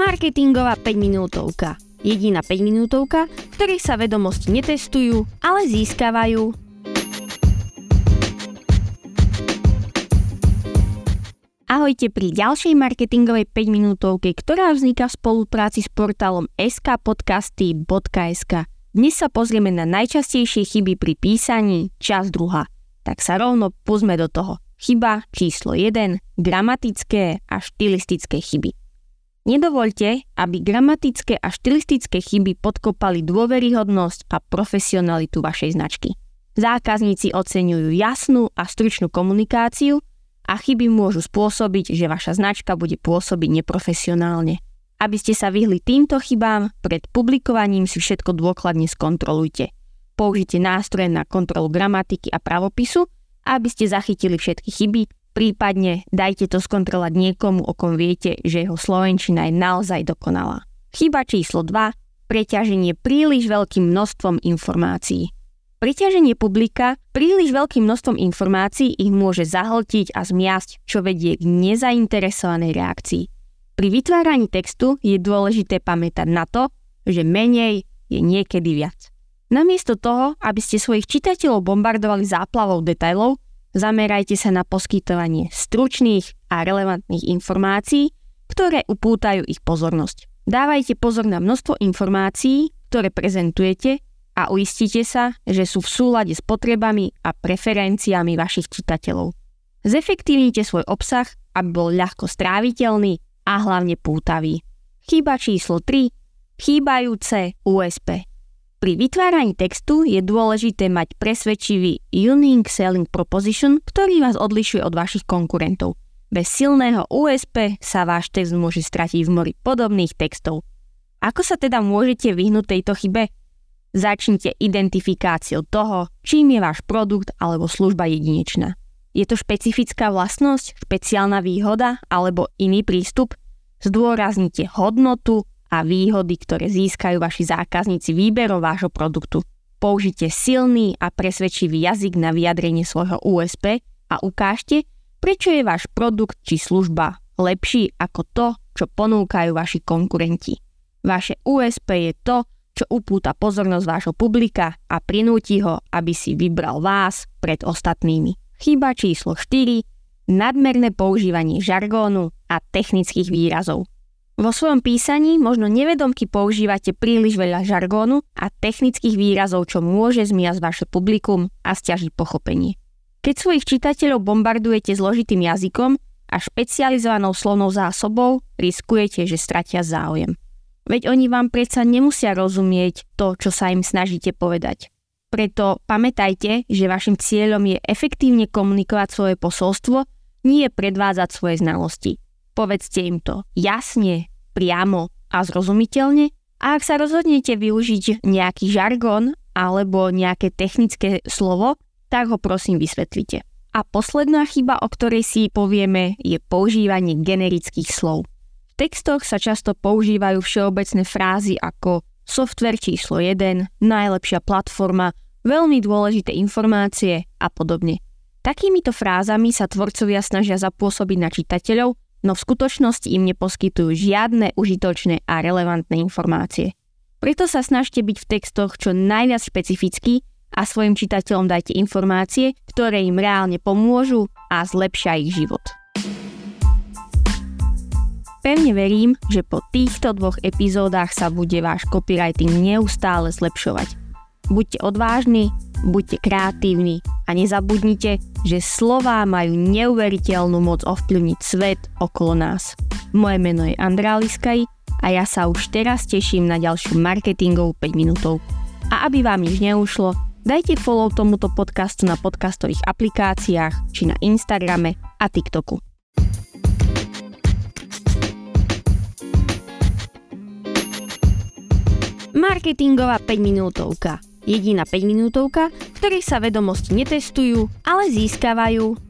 Marketingová 5 minútovka. Jediná 5 minútovka, v ktorej sa vedomosti netestujú, ale získavajú. Ahojte pri ďalšej marketingovej 5 minútovke, ktorá vzniká v spolupráci s portálom skpodcasty.sk. Dnes sa pozrieme na najčastejšie chyby pri písaní, čas druha. Tak sa rovno puzme do toho. Chyba číslo 1. Gramatické a štilistické chyby. Nedovolte, aby gramatické a štilistické chyby podkopali dôveryhodnosť a profesionalitu vašej značky. Zákazníci oceňujú jasnú a stručnú komunikáciu a chyby môžu spôsobiť, že vaša značka bude pôsobiť neprofesionálne. Aby ste sa vyhli týmto chybám, pred publikovaním si všetko dôkladne skontrolujte. Použite nástroje na kontrolu gramatiky a pravopisu, aby ste zachytili všetky chyby Prípadne dajte to skontrolovať niekomu, o kom viete, že jeho slovenčina je naozaj dokonalá. Chyba číslo 2. Preťaženie príliš veľkým množstvom informácií. Priťaženie publika príliš veľkým množstvom informácií ich môže zahltiť a zmiasť, čo vedie k nezainteresovanej reakcii. Pri vytváraní textu je dôležité pamätať na to, že menej je niekedy viac. Namiesto toho, aby ste svojich čitateľov bombardovali záplavou detailov, Zamerajte sa na poskytovanie stručných a relevantných informácií, ktoré upútajú ich pozornosť. Dávajte pozor na množstvo informácií, ktoré prezentujete a uistite sa, že sú v súlade s potrebami a preferenciami vašich čitateľov. Zefektívnite svoj obsah, aby bol ľahko stráviteľný a hlavne pútavý. Chyba číslo 3. Chýbajúce USP. Pri vytváraní textu je dôležité mať presvedčivý Unique Selling Proposition, ktorý vás odlišuje od vašich konkurentov. Bez silného USP sa váš text môže stratiť v mori podobných textov. Ako sa teda môžete vyhnúť tejto chybe? Začnite identifikáciou toho, čím je váš produkt alebo služba jedinečná. Je to špecifická vlastnosť, špeciálna výhoda alebo iný prístup? Zdôraznite hodnotu, a výhody, ktoré získajú vaši zákazníci výberov vášho produktu. Použite silný a presvedčivý jazyk na vyjadrenie svojho USP a ukážte, prečo je váš produkt či služba lepší ako to, čo ponúkajú vaši konkurenti. Vaše USP je to, čo upúta pozornosť vášho publika a prinúti ho, aby si vybral vás pred ostatnými. Chyba číslo 4. Nadmerné používanie žargónu a technických výrazov. Vo svojom písaní možno nevedomky používate príliš veľa žargónu a technických výrazov, čo môže zmiasť vaše publikum a stiažiť pochopenie. Keď svojich čitateľov bombardujete zložitým jazykom a špecializovanou slovnou zásobou, riskujete, že stratia záujem. Veď oni vám predsa nemusia rozumieť to, čo sa im snažíte povedať. Preto pamätajte, že vašim cieľom je efektívne komunikovať svoje posolstvo, nie predvádzať svoje znalosti. Povedzte im to jasne, priamo a zrozumiteľne. A ak sa rozhodnete využiť nejaký žargon alebo nejaké technické slovo, tak ho prosím vysvetlite. A posledná chyba, o ktorej si povieme, je používanie generických slov. V textoch sa často používajú všeobecné frázy ako software číslo 1, najlepšia platforma, veľmi dôležité informácie a podobne. Takýmito frázami sa tvorcovia snažia zapôsobiť na čitateľov no v skutočnosti im neposkytujú žiadne užitočné a relevantné informácie. Preto sa snažte byť v textoch čo najviac špecifický a svojim čitateľom dajte informácie, ktoré im reálne pomôžu a zlepšia ich život. Pevne verím, že po týchto dvoch epizódach sa bude váš copywriting neustále zlepšovať. Buďte odvážni, buďte kreatívni a nezabudnite, že slová majú neuveriteľnú moc ovplyvniť svet okolo nás. Moje meno je Andrá Liskaj a ja sa už teraz teším na ďalšiu marketingovú 5 minútov. A aby vám nič neušlo, dajte follow tomuto podcastu na podcastových aplikáciách či na Instagrame a TikToku. Marketingová 5 minútovka – Jediná 5 minútovka, v ktorej sa vedomosti netestujú, ale získavajú